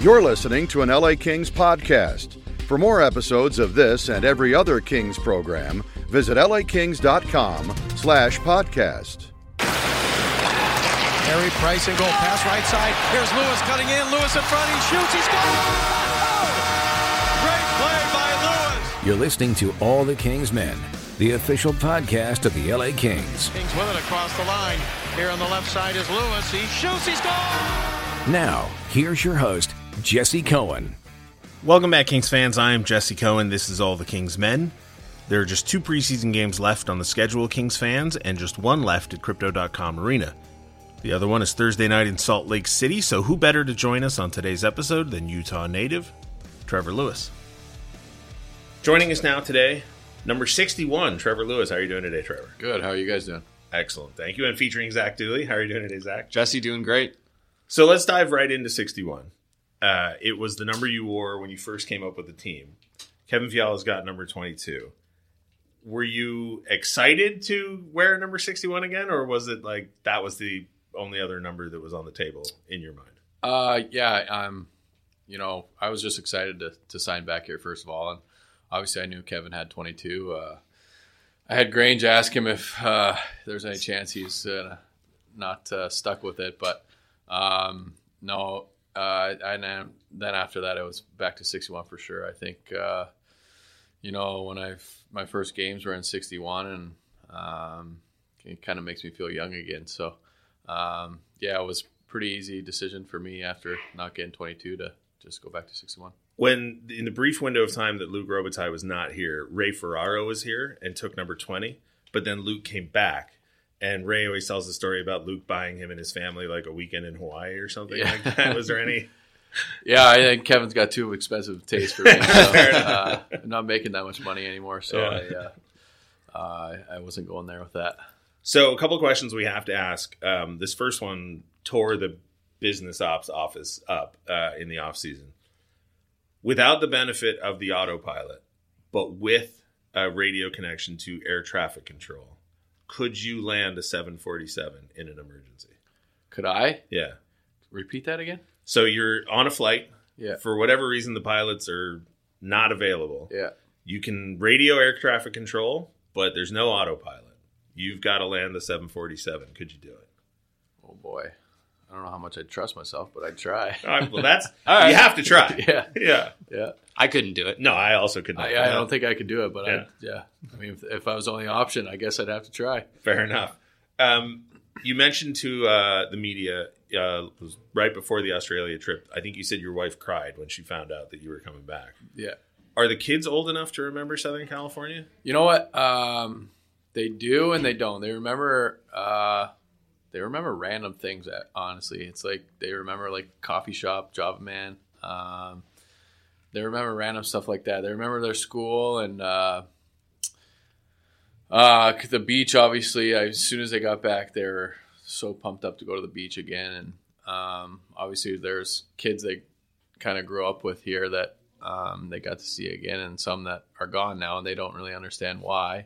You're listening to an LA Kings podcast. For more episodes of this and every other Kings program, visit lakings.com slash podcast. Harry Price and goal pass right side. Here's Lewis cutting in. Lewis in front. He shoots. He scores. Oh! Great play by Lewis. You're listening to All the Kings Men, the official podcast of the LA Kings. Kings with it across the line. Here on the left side is Lewis. He shoots. He scores. Now, here's your host, Jesse Cohen. Welcome back, Kings fans. I am Jesse Cohen. This is All the Kings Men. There are just two preseason games left on the schedule, Kings fans, and just one left at Crypto.com Arena. The other one is Thursday night in Salt Lake City, so who better to join us on today's episode than Utah native Trevor Lewis? Joining us now today, number 61, Trevor Lewis. How are you doing today, Trevor? Good. How are you guys doing? Excellent. Thank you. And featuring Zach Dooley. How are you doing today, Zach? Jesse doing great. So let's dive right into 61. Uh, it was the number you wore when you first came up with the team. Kevin Fiala's got number 22. Were you excited to wear number 61 again, or was it like that was the only other number that was on the table in your mind? Uh, yeah. Um, you know, I was just excited to to sign back here first of all, and obviously I knew Kevin had 22. Uh, I had Grange ask him if uh, there's any chance he's uh, not uh, stuck with it, but um, no. Uh, and then, after that, I was back to 61 for sure. I think, uh, you know, when I my first games were in 61, and um, it kind of makes me feel young again. So, um, yeah, it was pretty easy decision for me after not getting 22 to just go back to 61. When in the brief window of time that Luc Robitaille was not here, Ray Ferraro was here and took number 20, but then Luke came back. And Ray always tells the story about Luc buying him and his family like a weekend in Hawaii or something Yeah. like that. Was there any? Yeah, I think Kevin's got too expensive taste for me. So, uh, I'm not making that much money anymore, so Yeah. I, uh, uh, I wasn't going there with that. So, a couple of questions we have to ask. Um, this first one tore the business ops office up uh, in the off season. Without the benefit of the autopilot, but with a radio connection to air traffic control, could you land a 747 in an emergency? Could I Yeah. repeat that again? So you're on a flight. Yeah. For whatever reason, the pilots are not available. Yeah. You can radio air traffic control, but there's no autopilot. You've got to land the 747. Could you do it? Oh boy, I don't know how much I'd trust myself, but I'd try. All right, well, that's All right. you have to try. Yeah. yeah. Yeah, I couldn't do it. No, I also could not. I, I don't think I could do it, but Yeah. yeah, yeah. I mean, if, if I was the only option, I guess I'd have to try. Fair enough. Um, you mentioned to uh, the media uh, it was right before the Australia trip. I think you said your wife cried when she found out that you were coming back. Yeah. Are the kids old enough to remember Southern California? You know what? Um, they do and they don't. They remember. Uh, they remember random things. Honestly, it's like they remember like coffee shop, Java Man. Um, they remember random stuff like that. They remember their school and uh, uh, the beach. Obviously, as soon as they got back, they were so pumped up to go to the beach again. And um, obviously, there's kids they kind of grew up with here that um, they got to see again, and some that are gone now, and they don't really understand why.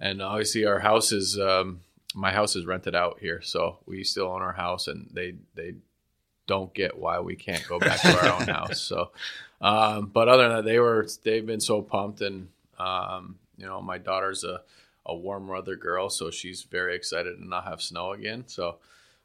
And obviously, our house is um, my house is rented out here, so we still own our house, and they they don't get why we can't go back to our own house. So, um, but other than that, they were they've been so pumped, and um, you know, my daughter's a a warm weather girl, so she's very excited to not have snow again. So,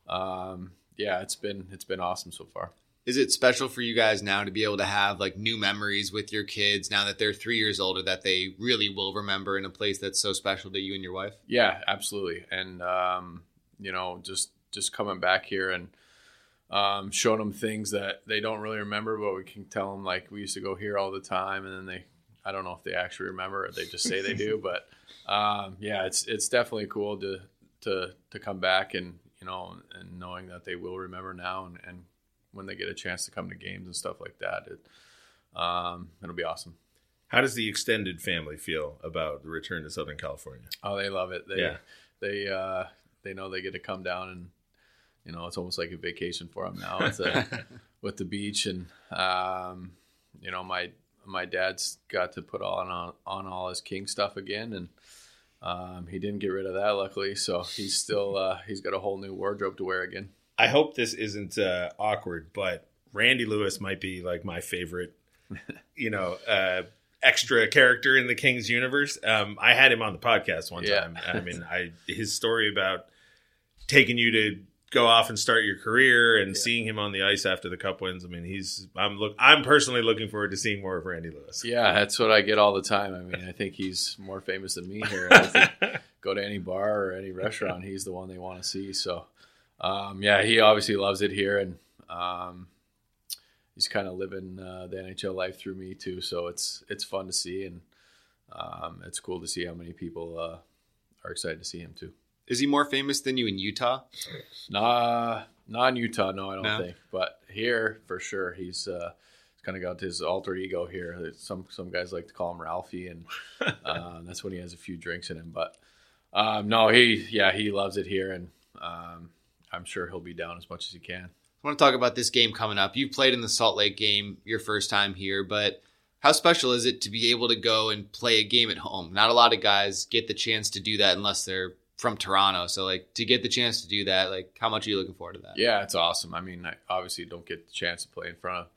um, yeah, it's been it's been awesome so far. Is it special for you guys now to be able to have like new memories with your kids now that they're three years older that they really will remember in a place that's so special to you and your wife? Yeah, absolutely. And um, you know, just just coming back here and um, showing them things that they don't really remember, but we can tell them like we used to go here all the time, and then they I don't know if they actually remember or they just say they do, but um, yeah, it's it's definitely cool to to to come back and you know and knowing that they will remember now and, and when they get a chance to come to games and stuff like that, it um, it'll be awesome. How does the extended family feel about the return to Southern California? Oh, they love it. They Yeah. they uh, they know they get to come down and you know it's almost like a vacation for them now. It's a, with the beach and um, you know my my dad's got to put on on, on all his king stuff again and um, he didn't get rid of that luckily so he's still uh, he's got a whole new wardrobe to wear again. I hope this isn't uh, awkward, but Randy Lewis might be like my favorite, you know, uh, extra character in the Kings universe. Um, I had him on the podcast one Yeah. time. I mean, I his story about taking you to go off and start your career and seeing him on the ice after the Cup wins. I mean, he's I'm look I'm personally looking forward to seeing more of Randy Lewis. Yeah, that's what I get all the time. I mean, I think he's more famous than me here. I think go to any bar or any restaurant, he's the one they want to see. So, um, yeah, he obviously loves it here, and um, he's kind of living uh, the NHL life through me too. So it's it's fun to see, and um, it's cool to see how many people uh, are excited to see him too. Is he more famous than you in Utah? Nah, not in Utah, no, I don't No? think. But here, for sure, he's uh, he's kind of got his alter ego here. Some some guys like to call him Ralphie, and uh, that's when he has a few drinks in him. But um, no, he yeah he loves it here, and um, I'm sure he'll be down as much as he can. I want to talk about this game coming up. You played in the Salt Lake game your first time here, but how special is it to be able to go and play a game at home? Not a lot of guys get the chance to do that unless they're from Toronto. So, like, to get the chance to do that, like, how much are you looking forward to that? Yeah, it's awesome. I mean, I obviously don't get the chance to play in front of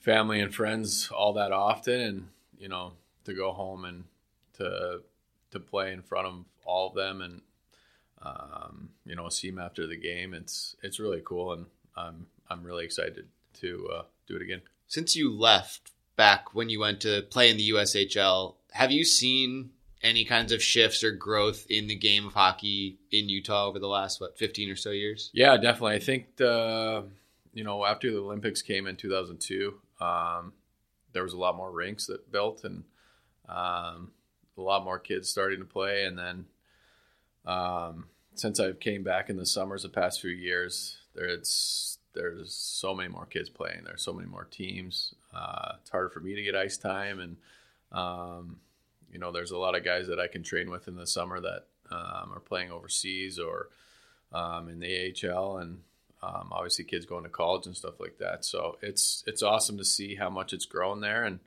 family and friends all that often, and you know, to go home and to to play in front of all of them, and um, you know, see them after the game. It's it's really cool, and I'm I'm really excited to uh, do it again. Since you left back when you went to play in the USHL, have you seen any kinds of shifts or growth in the game of hockey in Utah over the last, what, 15 or so years? Yeah, definitely. I think the you know after the Olympics came in 2002, um, there was a lot more rinks that built and um, a lot more kids starting to play. And then um, since I've came back in the summers the past few years, there's there's so many more kids playing. There's so many more teams. Uh, it's harder for me to get ice time, and um, you know, there's a lot of guys that I can train with in the summer that um, are playing overseas or um, in the AHL, and um, obviously kids going to college and stuff like that. So it's it's awesome to see how much it's grown there, and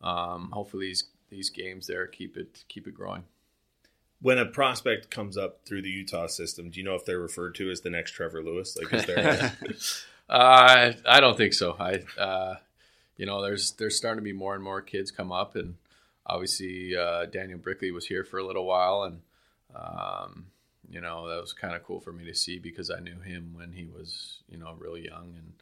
um, hopefully these these games there keep it keep it growing. When a prospect comes up through the Utah system, do you know if they're referred to as the next Trevor Lewis? Like, is there? Uh, I don't think so. I, uh, you know, there's there's starting to be more and more kids come up, and obviously uh, Daniel Brickley was here for a little while, and um, you know that was kind of cool for me to see because I knew him when he was you know really young, and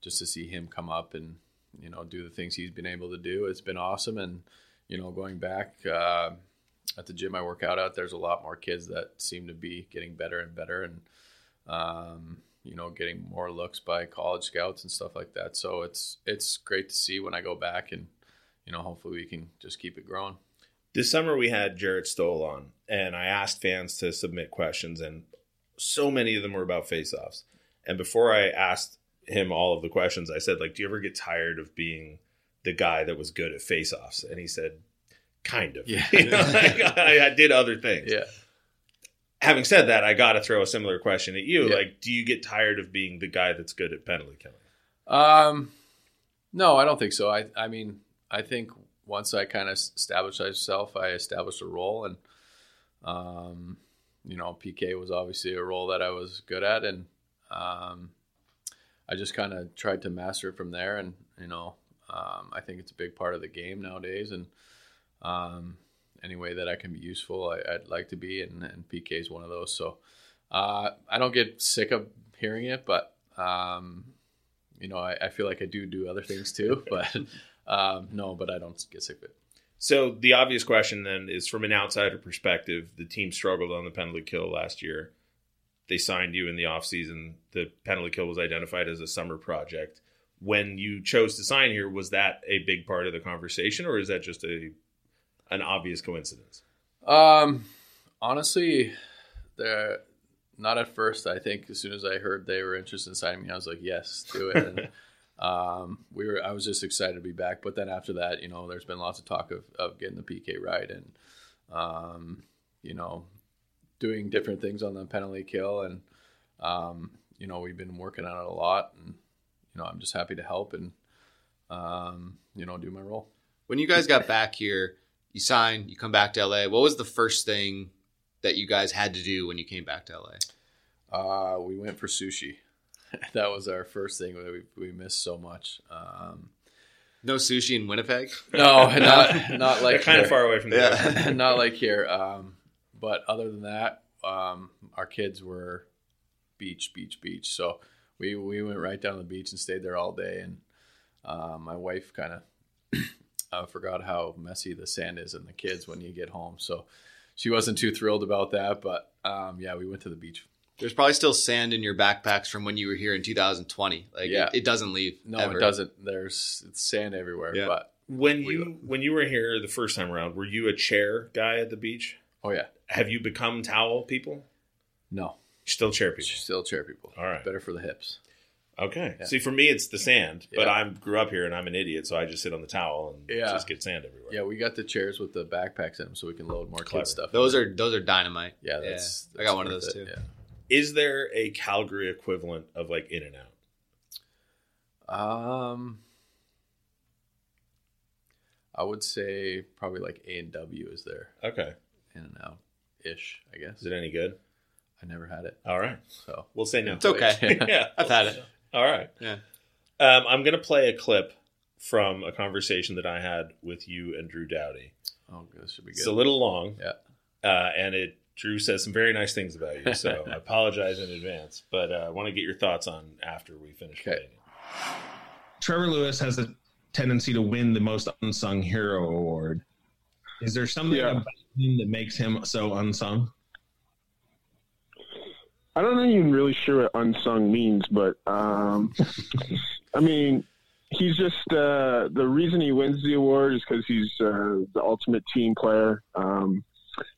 just to see him come up and you know do the things he's been able to do, it's been awesome. And you know, going back uh, at the gym I work out at, there's a lot more kids that seem to be getting better and better, and um, you know, getting more looks by college scouts and stuff like that. So it's it's great to see when I go back, and you know, hopefully we can just keep it growing. This summer we had Jarrett Stoll on, and I asked fans to submit questions, and so many of them were about face-offs. And before I asked him all of the questions, I said, like, do you ever get tired of being the guy that was good at face-offs? And he said, kind of. Yeah. You know, like, I, I did other things. Yeah. Having said that, I got to throw a similar question at you. Yeah. Like, do you get tired of being the guy that's good at penalty killing? Um, no, I don't think so. I I mean, I think once I kind of established myself, I established a role, and um, you know, PK was obviously a role that I was good at, and um, I just kind of tried to master it from there. And you know, um, I think it's a big part of the game nowadays, and um, any way that I can be useful, I, I'd like to be, and, and PK is one of those. So uh, I don't get sick of hearing it, but um, you know, I, I feel like I do do other things too, but um, no, but I don't get sick of it. So the obvious question then is from an outsider perspective, the team struggled on the penalty kill last year. They signed you in the offseason. The penalty kill was identified as a summer project. When you chose to sign here, was that a big part of the conversation or is that just a an obvious coincidence? Um, honestly, they're not at first. I think as soon as I heard they were interested in signing me, I was like, yes, do it. And, um, we were. I was just excited to be back. But then after that, you know, there's been lots of talk of, of getting the PK right and, um, you know, doing different things on the penalty kill. And, um, you know, we've been working on it a lot. And, you know, I'm just happy to help and, um, you know, do my role. When you guys got back here, you sign, you come back to LA. What was the first thing that you guys had to do when you came back to LA? Uh, we went for sushi. that was our first thing that we we missed so much. Um, No sushi in Winnipeg. no, not not Like like kind of far away from the Yeah. not like here. Um, but other than that, um, our kids were beach, beach, beach. So we we went right down to the beach and stayed there all day. And um, my wife kind of uh, forgot how messy the sand is and the kids when you get home. So she wasn't too thrilled about that. But um, yeah, we went to the beach. There's probably still sand in your backpacks from when you were here in 2020. Like Yeah. it, it doesn't leave. No, ever. it doesn't. There's it's sand everywhere. Yeah. But When We- you when you were here the first time around, were you a chair guy at the beach? oh yeah, Have you become towel people? no, Still chair people. still chair people. All right. better for the hips. Okay. Yeah. See, for me, it's the sand, but Yeah. I grew up here and I'm an idiot, so I just sit on the towel and Yeah. just get sand everywhere. Yeah, we got the chairs with the backpacks in them, so we can load more Clever. kid stuff. Those are those are dynamite. Yeah, that's, I got one of those it, too. Yeah. Is there a Calgary equivalent of like In and Out? Um, I would say probably like A and W is there Okay. in and out ish. I guess Is it any good? I never had it, All right. so We'll say no. It's okay. yeah. I've had it. All right. Yeah. Um, I'm going to play a clip from a conversation that I had with you and Drew Doughty. oh, this should be good. It's a little long, yeah, uh, and it Drew says some very nice things about you, so I apologize in advance. But uh, I want to get your thoughts on after we finish Okay. playing. Trevor Lewis has a tendency to win the most unsung hero award. Is there something Yeah. about him that makes him so unsung? I don't know even really sure what unsung means, but um, I mean, he's just uh, the reason he wins the award is because he's uh, the ultimate team player, um,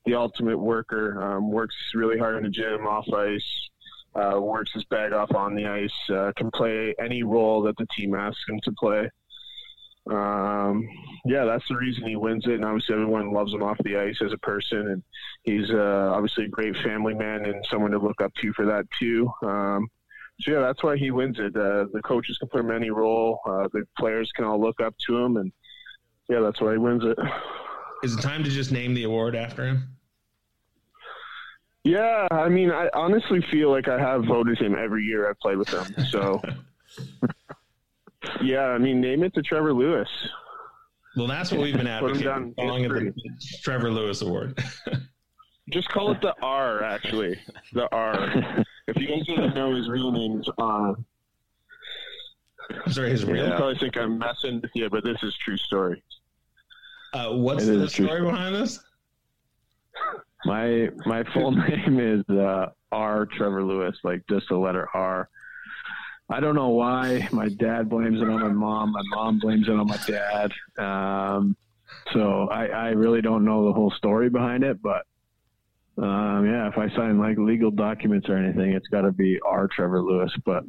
the ultimate worker. Um, works really hard in the gym, off ice, uh, works his bag off on the ice, uh, can play any role that the team asks him to play. Um, yeah, that's the reason he wins it, and obviously everyone loves him off the ice as a person, and he's uh, obviously a great family man and someone to look up to for that too. Um, so yeah, that's why he wins it. Uh, the coaches can put him in any role. Uh, the players can all look up to him, and yeah, that's why he wins it. Is it time to just name the award after him? Yeah, I mean, I honestly feel like I have voted him every year I've played with him. So yeah, I mean, name it to Trevor Lewis. Well, that's what we've been Put him advocating, calling it the. Trevor Lewis Award. Just call it the R, actually. The R. if you guys didn't know his real name is R. Sorry, his real. You probably think I'm messing with you, but this is true story. Uh, what's It is the a true story behind this? My my full name is uh, R. Trevor Lewis, like just the letter R. I don't know why. My dad blames it on my mom. My mom blames it on my dad. Um, so I, I really don't know the whole story behind it, but um, yeah, if I sign like legal documents or anything, it's got to be R. Trevor Lewis. But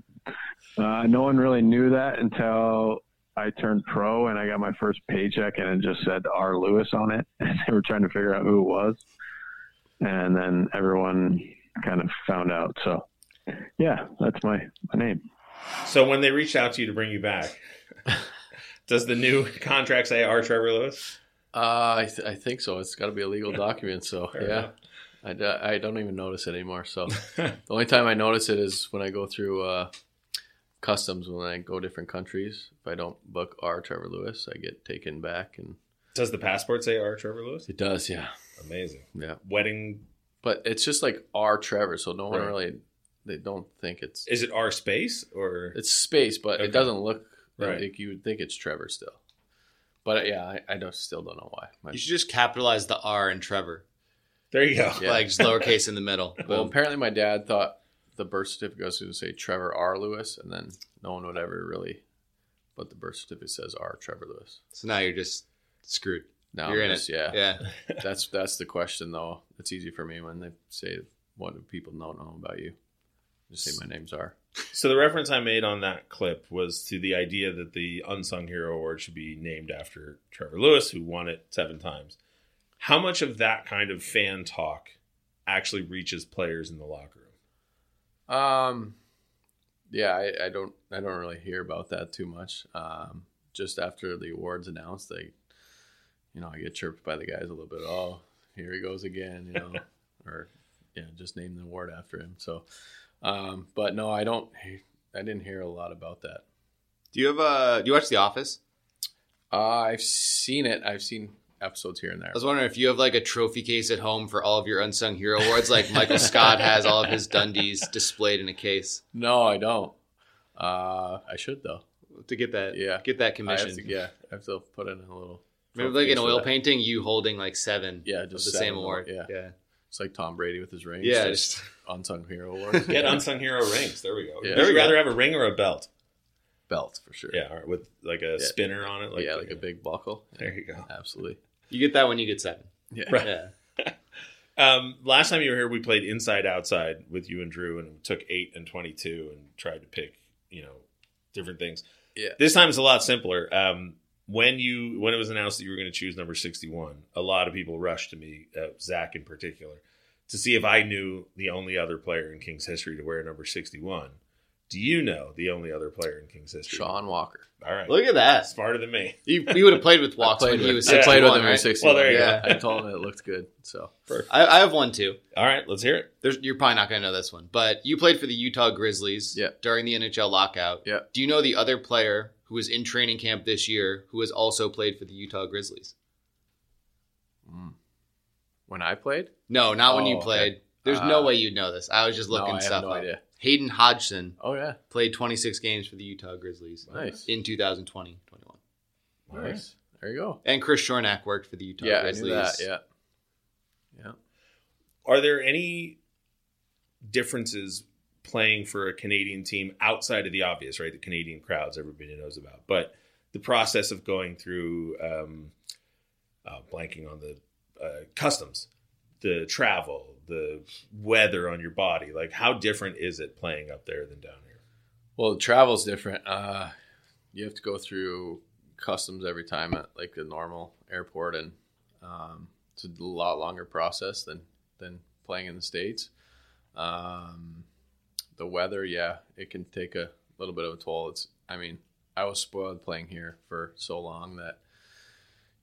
uh, no one really knew that until I turned pro and I got my first paycheck and it just said R. Lewis on it. And they were trying to figure out who it was and then everyone kind of found out. So, yeah, that's my, my name. So when they reached out to you to bring you back, does the new contract say R. Trevor Lewis? uh, I, th- I think so. It's got to be a legal document. So Fair yeah, enough. I, d- I don't even notice it anymore. So the only time I notice it is when I go through uh, customs when I go different countries. If I don't book R. Trevor Lewis, I get taken back, and Does the passport say R. Trevor Lewis? it does. Yeah, Amazing. yeah. Wedding But it's just like R. Trevor, so no one Right. really they don't think it's is it R space or it's space, but Okay. it doesn't look Right. like you would think it's Trevor still. But uh, yeah, I, I don't still don't know why. My- You should just capitalize the R in Trevor, there you go. Yeah. like just lowercase in the middle. well, Boom. apparently my dad thought the birth certificate was going to say Trevor R. Lewis, and then no one would ever really. But the birth certificate says R. Trevor Lewis. So now you're just screwed. Now you're I'm in just- it. Yeah, Yeah. that's that's the question though. It's easy for me when they say what do people don't know about you. Just say my name's R. So the reference I made on that clip was to the idea that the unsung hero award should be named after Trevor Lewis, who won it seven times. How much of that kind of fan talk actually reaches players in the locker room? Um, yeah, I, I don't I don't really hear about that too much. Um, just after the awards announced, they, you know, I get chirped by the guys a little bit. Oh, here he goes again, you know, or yeah, just name the award after him. So, um, but no, I don't. I didn't hear a lot about that. Do you have a? Do you watch The Office? Uh, I've seen it. I've seen episodes here and there. I was wondering if you have like a trophy case at home for all of your unsung hero awards, like Michael Scott has all of his Dundies displayed in a case. No, I don't. Uh, I should though. To get that, Yeah. get that commission. yeah, I have to put in a little. Maybe like an oil painting, you holding like seven. Yeah, of just the same award. yeah. yeah. It's like Tom Brady with his rings. Yeah, just just- unsung hero award. Get unsung hero rings. There we go. Yeah. Would you rather have a ring or a belt? belt for sure. Yeah, or with like a Yeah. spinner on it. Like, yeah, like a big buckle. There you go. Absolutely. You get that when you get seven. Yeah. Right. Yeah. Um, last time you were here, we played inside outside with you and Drew, and took eight and twenty-two, and tried to pick, you know, different things. Yeah. This time it's a lot simpler. Um, when you when it was announced that you were going to choose number sixty-one, a lot of people rushed to me, uh, Zach in particular, to see if I knew the only other player in Kings history to wear number sixty-one. Do you know the only other player in Kings history? Sean Walker. All right, Look at that. smarter than me. You, you would have played with Walker Walks when played he with, was I 61, played with him right? in 61. Well, there you yeah, go. I told him it looked good. So I, I have one too. All right, let's hear it. There's, you're probably not going to know this one, but you played for the Utah Grizzlies Yeah. during the NHL lockout. Yeah. Do you know the other player who was in training camp this year who has also played for the Utah Grizzlies? when I played, No, not when Oh, you okay. played. There's no Uh, way you'd know this. I was just no, looking I have stuff no up. idea. Hayden Hodgson Oh yeah, played 26 games for the Utah Grizzlies Nice. in 2020-21. nice. There you go. And Chris Shornack worked for the Utah yeah, I Grizzlies. knew that. Yeah, yeah. Are there any differences playing for a Canadian team outside of the obvious, right? The Canadian crowds everybody knows about, but the process of going through um, uh, blanking on the uh, customs, the travel, the weather on your body, like how different is it playing up there than down here? Well, the travel's different. Uh, you have to go through customs every time at like a normal airport, and um, it's a lot longer process than than playing in the states. Um, the weather, yeah, it can take a little bit of a toll. It's, I mean, I was spoiled playing here for so long that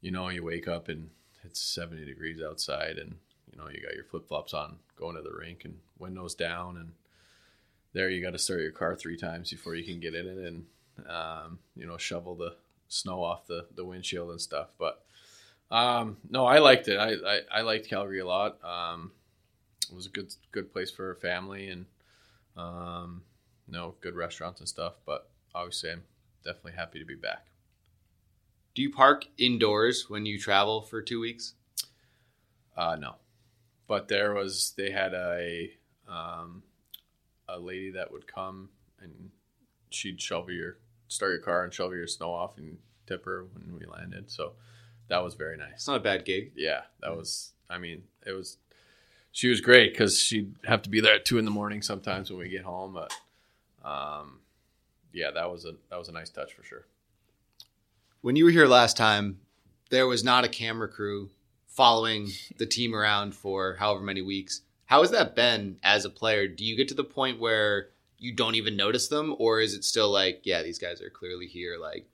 you know you wake up and it's 70 degrees outside, and you know you got your flip flops on going to the rink and windows down and there you got to start your car three times before you can get in it and um, you know shovel the snow off the, the windshield and stuff. But um, no i liked it. I, I, I liked calgary a lot. Um, it was a good good place for a family and um, know good restaurants and stuff but obviously i'm definitely happy to be back Do you park indoors when you travel for two weeks? Uh, no, but there was they had a um, a lady that would come and she'd shovel your start your car and shovel your snow off and tip her when we landed. So that was very nice. It's not a bad gig. Yeah, that was. I mean, it was. She was great because she'd have to be there at two in the morning sometimes when we get home. But um, yeah, that was a that was a nice touch for sure. When you were here last time, there was not a camera crew following the team around for however many weeks. How has that been as a player? Do you get to the point where you don't even notice them, or is it still like, yeah, these guys are clearly here, like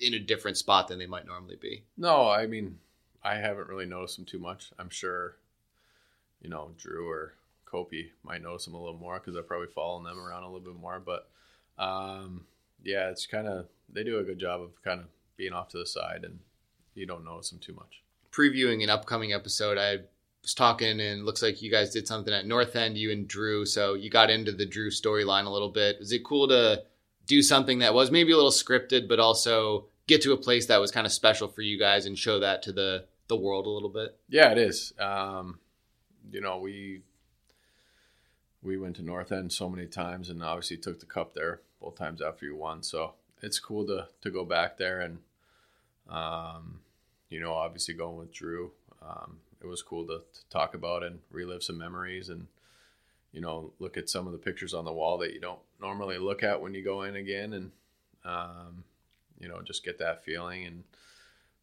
in a different spot than they might normally be? No, I mean, I haven't really noticed them too much. I'm sure, you know, Drew or Kopi might notice them a little more because they're probably following them around a little bit more. But um, yeah, it's kind of they do a good job of kind of being off to the side, and you don't notice them too much. Previewing an upcoming episode, I was talking, and it looks like you guys did something at North End, you and Drew. So you got into the Drew storyline a little bit. Was it cool to do something that was maybe a little scripted, but also get to a place that was kind of special for you guys and show that to the the world a little bit? Yeah, it is. Um, you know, we we went to North End so many times, and obviously took the cup there both times after you won. So it's cool to to go back there and, um, you know, obviously going with Drew. Um, it was cool to, to talk about and relive some memories and you know look at some of the pictures on the wall that you don't normally look at when you go in again and um, you know just get that feeling and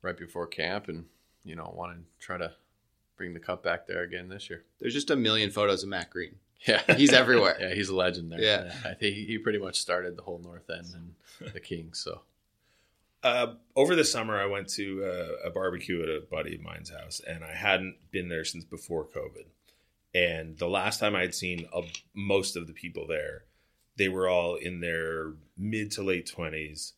right before camp and you know want to try to bring the cup back there again this year There's just a million photos of Matt Greene. yeah He's everywhere. yeah he's a legend there Yeah. i think he, he pretty much started the whole north end and the kings so Uh, over the summer, I went to uh, a barbecue at a buddy of mine's house, and I hadn't been there since before COVID. And the last time I had seen uh, most of the people there, they were all in their mid to late 20s.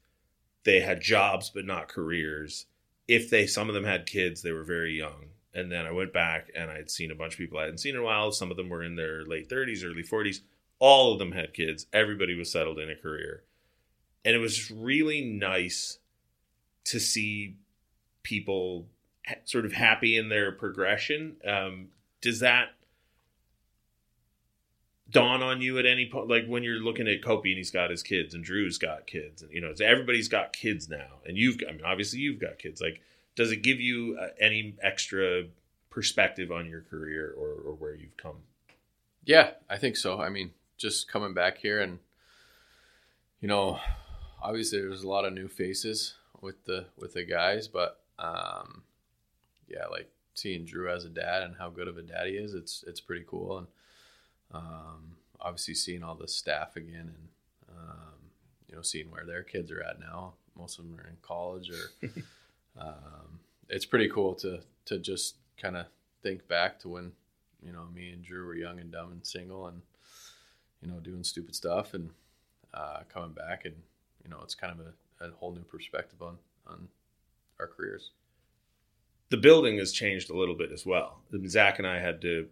They had jobs, but not careers. If they, some of them had kids, they were very young. And then I went back and I'd seen a bunch of people I hadn't seen in a while. Some of them were in their late 30s, early 40s. All of them had kids. Everybody was settled in a career. And it was really nice to see people sort of happy in their progression. Um, does that dawn on you at any point? Like when you're looking at Kopi and he's got his kids, and Drew's got kids, and you know everybody's got kids now, and you've, I mean, obviously you've got kids. Like, does it give you uh, any extra perspective on your career or, or where you've come? Yeah, I think so. I mean, just coming back here and you know, obviously there's a lot of new faces with the with the guys, but um yeah, like seeing Drew as a dad and how good of a dad he is, it's it's pretty cool and um obviously seeing all the staff again and um you know, seeing where their kids are at now. Most of them are in college or um it's pretty cool to to just kind of think back to when you know me and Drew were young and dumb and single and you know doing stupid stuff and uh, coming back and you know it's kind of a, a whole new perspective on on our careers. the building has changed a little bit as well. Zach and I had to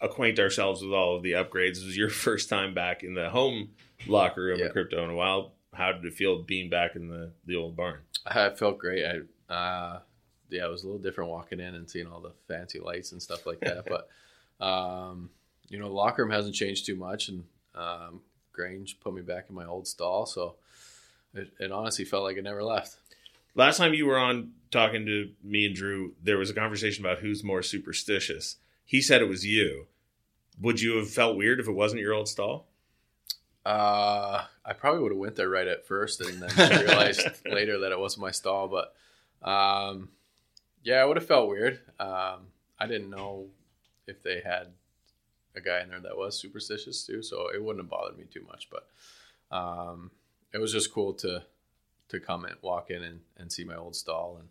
acquaint ourselves with all of the upgrades. It was your first time back in the home locker room Yeah. at Crypto in a while. How did it feel being back in the, the old barn? I felt great. I uh, yeah, it was a little different walking in and seeing all the fancy lights and stuff like that. but um, you know, the locker room hasn't changed too much, and um, Grange put me back in my old stall, so it, it honestly felt like it never left. Last time you were on talking to me and Drew, there was a conversation about who's more superstitious. He said it was you. Would you have felt weird if it wasn't your old stall? Uh, I probably would have went there right at first, and then realized later that it wasn't my stall. But um, yeah, it would have felt weird. Um, I didn't know if they had a guy in there that was superstitious too, so it wouldn't have bothered me too much. But um, it was just cool to to come and walk in and, and see my old stall. And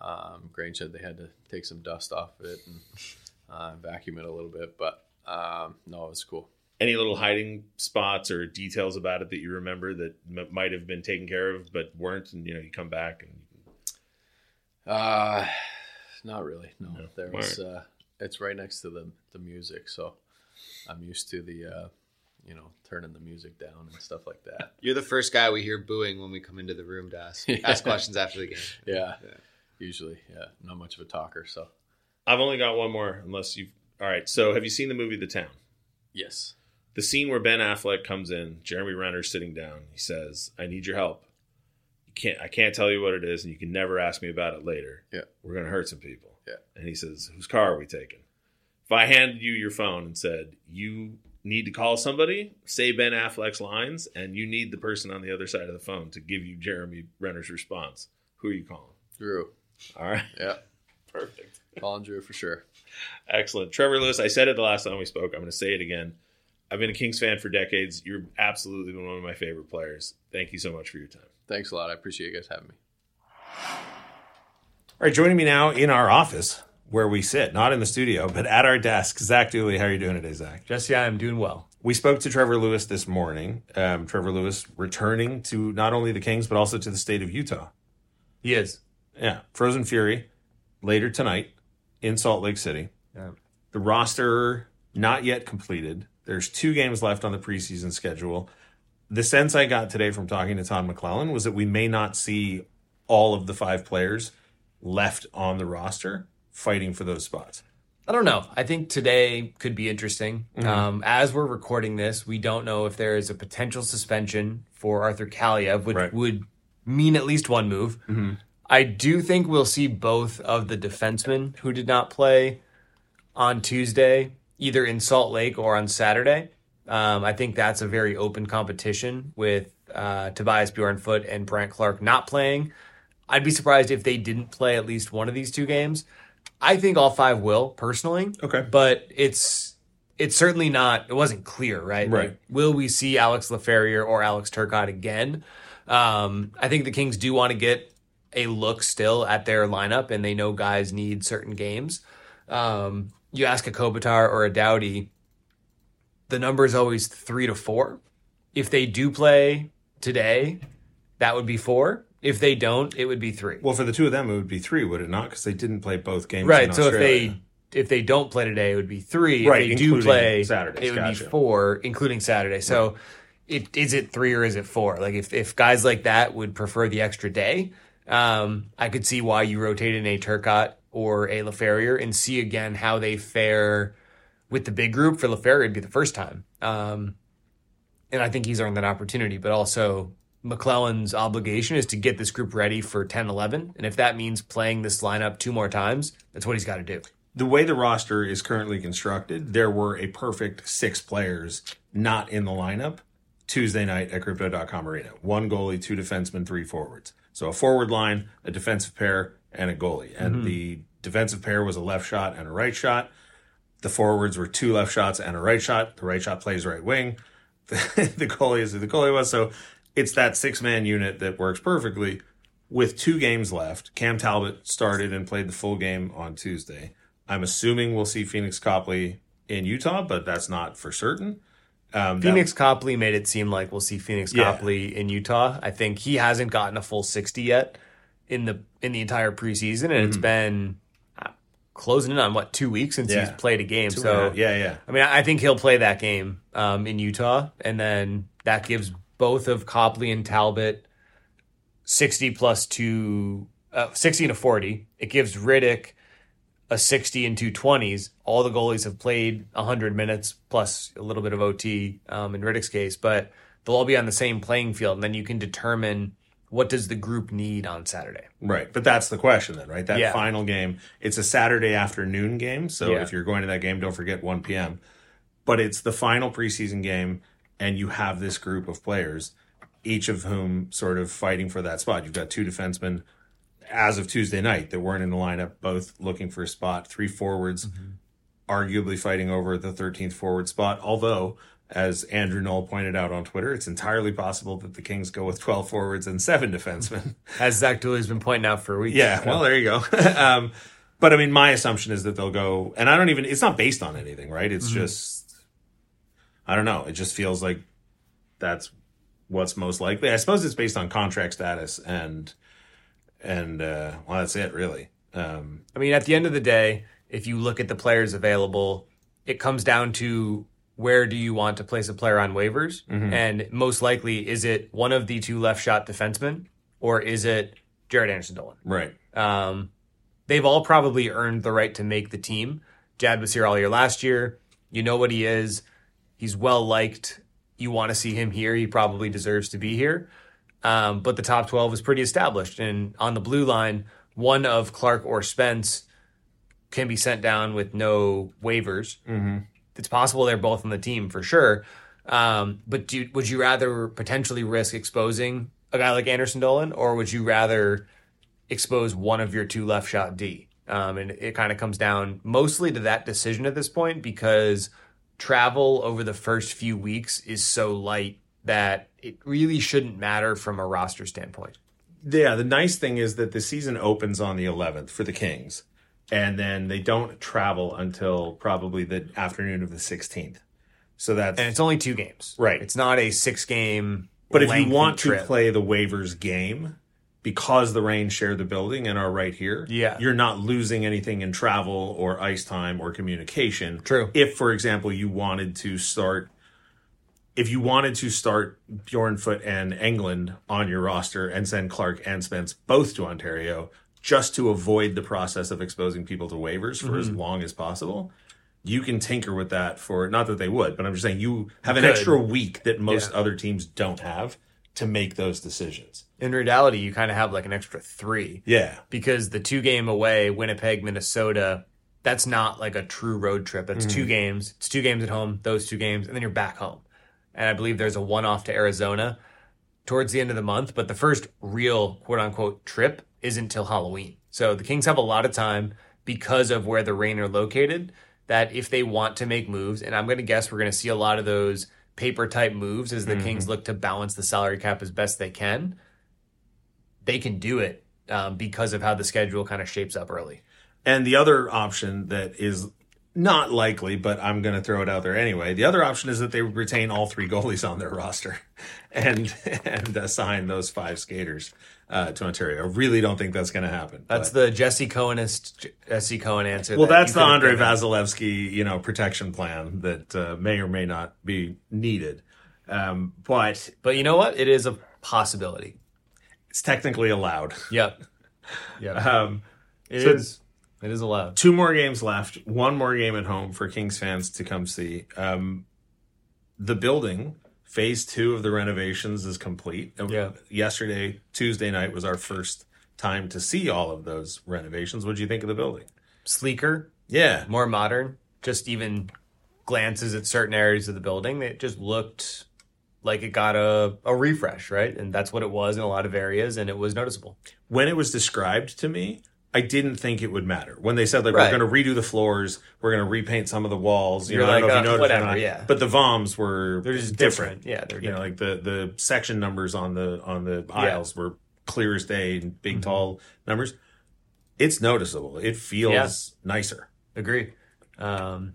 um, Grange said they had to take some dust off of it and uh, vacuum it a little bit, but um, no, it was cool. Any little hiding spots or details about it that you remember that m- might have been taken care of but weren't, and you know you come back and Uh, not really. No, No. there was. Uh, it's right next to the the music, so I'm used to the, uh, you know, turning the music down and stuff like that. You're the first guy we hear booing when we come into the room to ask, Yeah. ask questions after the game. Yeah, Yeah. usually, yeah, not much of a talker. So I've only got one more, unless you've All right. So, have you seen the movie The Town? yes, The scene where Ben Affleck comes in, Jeremy Renner's sitting down. He says, "I need your help. You can't. I can't tell you what it is, and you can never ask me about it later. Yeah. we're gonna hurt some people." Yeah. And he says, "Whose car are we taking?" If I handed you your phone and said, "You need to call somebody, say Ben Affleck's lines, and you need the person on the other side of the phone to give you Jeremy Renner's response, who are you calling?" Drew. All right. Yeah, Perfect. Colin Drew for sure. Excellent. Trevor Lewis, I said it the last time we spoke. I'm going to say it again. I've been a Kings fan for decades. You're absolutely been one of my favorite players. Thank you so much for your time. Thanks a lot. I appreciate you guys having me. All right, joining me now in our office where we sit, not in the studio, but at our desk, Zach Dooley. How are you doing today, Zach? Jesse, I am doing well. We spoke to Trevor Lewis this morning. Um, Trevor Lewis returning to not only the Kings, but also to the state of Utah. He is. Yeah, Frozen Fury later tonight in Salt Lake City. Yeah. The roster not yet completed. There's two games left on the preseason schedule. The sense I got today from talking to Todd McLellan was that we may not see all of the five players left on the roster fighting for those spots. I don't know. I think today could be interesting. Um, as we're recording this, we don't know if there is a potential suspension for Arthur Kaliyev, which Right. would mean at least one move. I do think we'll see both of the defensemen who did not play on Tuesday, either in Salt Lake or on Saturday. Um, I think that's a very open competition with uh, Tobias Bjornfot and Brandt Clarke not playing. I'd be surprised if they didn't play at least one of these two games. I think all five will personally. Okay. But it's it's certainly not it wasn't clear, right? Right. Like, will we see Alex Laferriere or Alex Turcotte again? Um, I think the Kings do want to get a look still at their lineup and they know guys need certain games. Um, you ask a Kopitar or a Doughty, the number is always three to four. If they do play today, that would be four. If they don't, it would be three. Well, for the two of them, it would be three, would it not? Because they didn't play both games. Right. So if they if they don't play today, it would be three. Right, If they do play Saturday, it would gotcha. be four, including Saturday. So, it is it three or is it four? Like if if guys like that would prefer the extra day, um, I could see why you rotate in a Turcotte or a Laferriere and see again how they fare with the big group. For Laferriere, it'd be the first time, um, and I think he's earned that opportunity. But also. McLellan's obligation is to get this group ready for 10 11. And if that means playing this lineup two more times, that's what he's got to do. the way the roster is currently constructed, there were a perfect six players not in the lineup Tuesday night at Crypto.com Arena. One goalie, two defensemen, three forwards. So a forward line, a defensive pair, and a goalie. And Mhm. the defensive pair was a left shot and a right shot. The forwards were two left shots and a right shot. The right shot plays right wing. The, the goalie is who the goalie was. So it's that six man unit that works perfectly. With two games left, Cam Talbot started and played the full game on Tuesday. I'm assuming we'll see Pheonix Copley in Utah, but that's not for certain. Um, that- Pheonix Copley made it seem like we'll see Pheonix Yeah. Copley in Utah. I think he hasn't gotten a full 60 yet in the in the entire preseason, and it's Mhm. been uh, closing in on what two weeks since Yeah. he's played a game. Two so yeah, yeah. I mean, I think he'll play that game um, in Utah, and then that gives both of Copley and Talbot 60 plus two, uh, 60 and a 40. It gives Rittich a 60 and two 20s. All the goalies have played 100 minutes plus a little bit of OT um, in Rittich's case, but they'll all be on the same playing field, and then you can determine what does the group need on Saturday. Right. But that's the question then, right? That Yeah. final game, it's a Saturday afternoon game. So Yeah. if you're going to that game, don't forget 1 p.m. But it's the final preseason game, and you have this group of players, each of whom sort of fighting for that spot. You've got two defensemen as of Tuesday night that weren't in the lineup, both looking for a spot, three forwards, mm-hmm. arguably fighting over the 13th forward spot. Although, as Andrew Knoll pointed out on Twitter, it's entirely possible that the Kings go with 12 forwards and seven defensemen. As Zach Dooley's been pointing out for weeks. Yeah, well, there you go. um, but I mean, my assumption is that they'll go, and I don't even, it's not based on anything, right? It's Mhm. just, I don't know. It just feels like that's what's most likely. I suppose it's based on contract status and, and, uh, well, that's it, really. Um, I mean, at the end of the day, if you look at the players available, it comes down to where do you want to place a player on waivers? Mhm. And most likely, is it one of the two left shot defensemen or is it Jaret Anderson Dolan? right. Um, they've all probably earned the right to make the team. Jad was here all year last year. You know what he is. He's well liked. You want to see him here. He probably deserves to be here. Um, but the top 12 is pretty established. And on the blue line, one of Clarke or Spence can be sent down with no waivers. Mm-hmm. It's possible they're both on the team for sure. Um, but do, would you rather potentially risk exposing a guy like Anderson Dolan, or would you rather expose one of your two left shot D? Um, and it kind of comes down mostly to that decision at this point because travel over the first few weeks is so light that it really shouldn't matter from a roster standpoint. Yeah, the nice thing is that the season opens on the 11th for the Kings, and then they don't travel until probably the afternoon of the 16th. So that's And it's only two games. Right. It's not a six game. But if you want trip. to play the waivers game, because the Reign share the building and are right here, Yeah. you're not losing anything in travel or ice time or communication. True. If, for example, you wanted to start, if you wanted to start Bjornfot and Englund on your roster and send Clarke and Spence both to Ontario, just to avoid the process of exposing people to waivers for as Mhm. long as possible. You can tinker with that for not that they would, but I'm just saying you have an Could. extra week that most Yeah. other teams don't have to make those decisions. in reality, you kind of have like an extra three. Yeah. Because the two game away, Winnipeg, Minnesota, that's not like a true road trip. That's two Mhm. games. It's two games at home, those two games, and then you're back home. And I believe there's a one off to Arizona towards the end of the month, but the first real quote unquote trip isn't till Halloween. So the Kings have a lot of time because of where the Reign are located that if they want to make moves, and I'm going to guess we're going to see a lot of those paper type moves as the Mhm. Kings look to balance the salary cap as best they can, they can do it um, because of how the schedule kind of shapes up early. And the other option that is not likely, but I'm going to throw it out there anyway. The other option is that they retain all three goalies on their roster and and assign those five skaters uh, to Ontario. I really don't think that's going to happen. That's but- the Jesse Cohenist Jesse Cohen answer. well, that that's the Andre. Vasilevskiy, you know, protection plan that uh, may or may not be needed. Um, but But you know what? It is a possibility. it's technically allowed. Yep. Yeah. Um, It so- is. It is allowed. two more games left. One more game at home for Kings fans to come see. Um, the building, phase two of the renovations, is complete. Yeah. Yesterday, Tuesday night, was our first time to see all of those renovations. What do you think of the building? Sleeker, Yeah. more modern. Just even glances at certain areas of the building, it just looked like it got a, a refresh, right? And that's what it was in a lot of areas, and it was noticeable. When it was described to me, I didn't think it would matter. When they said like Right. we're going to redo the floors, we're going to repaint some of the walls. You You're know, I don't like, know if you noticed or whatever, not, yeah. But the VOMs were They're just different. different. Yeah, they're you know, like the the section numbers on the on the aisles were clear as day and big Mm-hmm. tall numbers. It's noticeable. It feels Yeah. nicer. Agree. Um,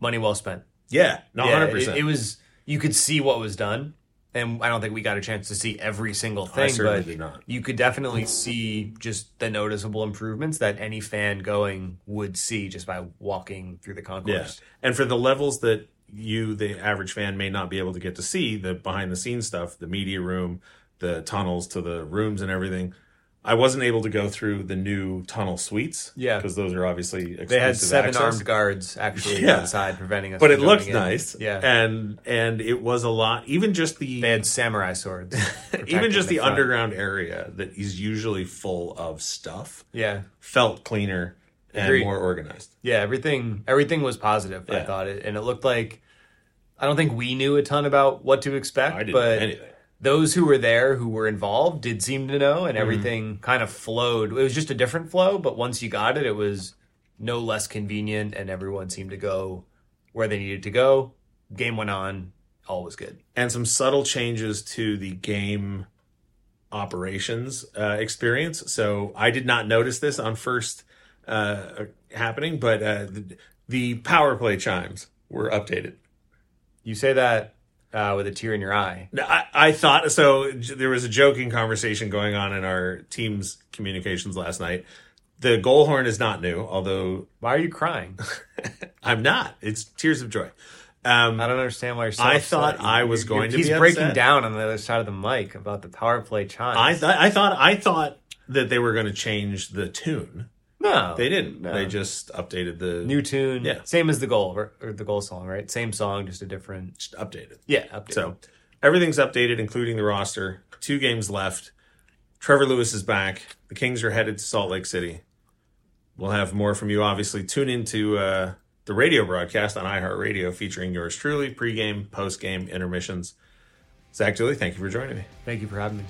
money well spent. Yeah, no, Yeah, hundred percent. it was. You could see what was done, and I don't think we got a chance to see every single I thing. certainly but did not. you could definitely see just the noticeable improvements that any fan going would see just by walking through the Yeah, and for the levels that you, the average fan, may not be able to get to see the behind the scenes stuff, the media room, the tunnels to the rooms and everything. I wasn't able to go through the new tunnel suites. Yeah. because those are obviously exclusive They had seven access. armed guards actually Yeah. outside preventing us. but it looked in. nice. Yeah, and and it was a lot. Even just the they had samurai swords. even just the, front. underground area that is usually full of stuff Yeah, felt cleaner and Agreed. more organized. yeah. Everything everything was positive. I thought it, and it looked like. I don't think we knew a ton about what to expect, I didn't but know anything. Those who were there who were involved did seem to know and everything kind of flowed. It was just a different flow but once you got it it was no less convenient and everyone seemed to go where they needed to go. Game went on. All was good. And some subtle changes to the game operations uh, experience. So I did not notice this on first uh, happening, but uh, the, the power play chimes were updated. you say that uh, with a tear in your eye I, I thought so. There was a joking conversation going on in our team's communications last night. The goal horn is not new, although why are you crying I'm not. It's tears of joy. Um, i don't understand why you're so I upset. thought You- I was going to he's be breaking upset. down on the other side of the mic about the power play chime I thought I thought I thought that they were going to change the tune. No They didn't. no. They just updated the new tune Yeah. same as the goal or, or the goal song right same song just a different just updated. yeah update. So everything's updated, including the roster. Two games left. Trevor Lewis is back. The Kings are headed to Salt Lake City. We'll have more from you. Obviously, tune into uh, the radio broadcast on iHeartRadio featuring yours truly, pregame, postgame, intermissions. Zach Dooley, thank you for joining me. thank you for having me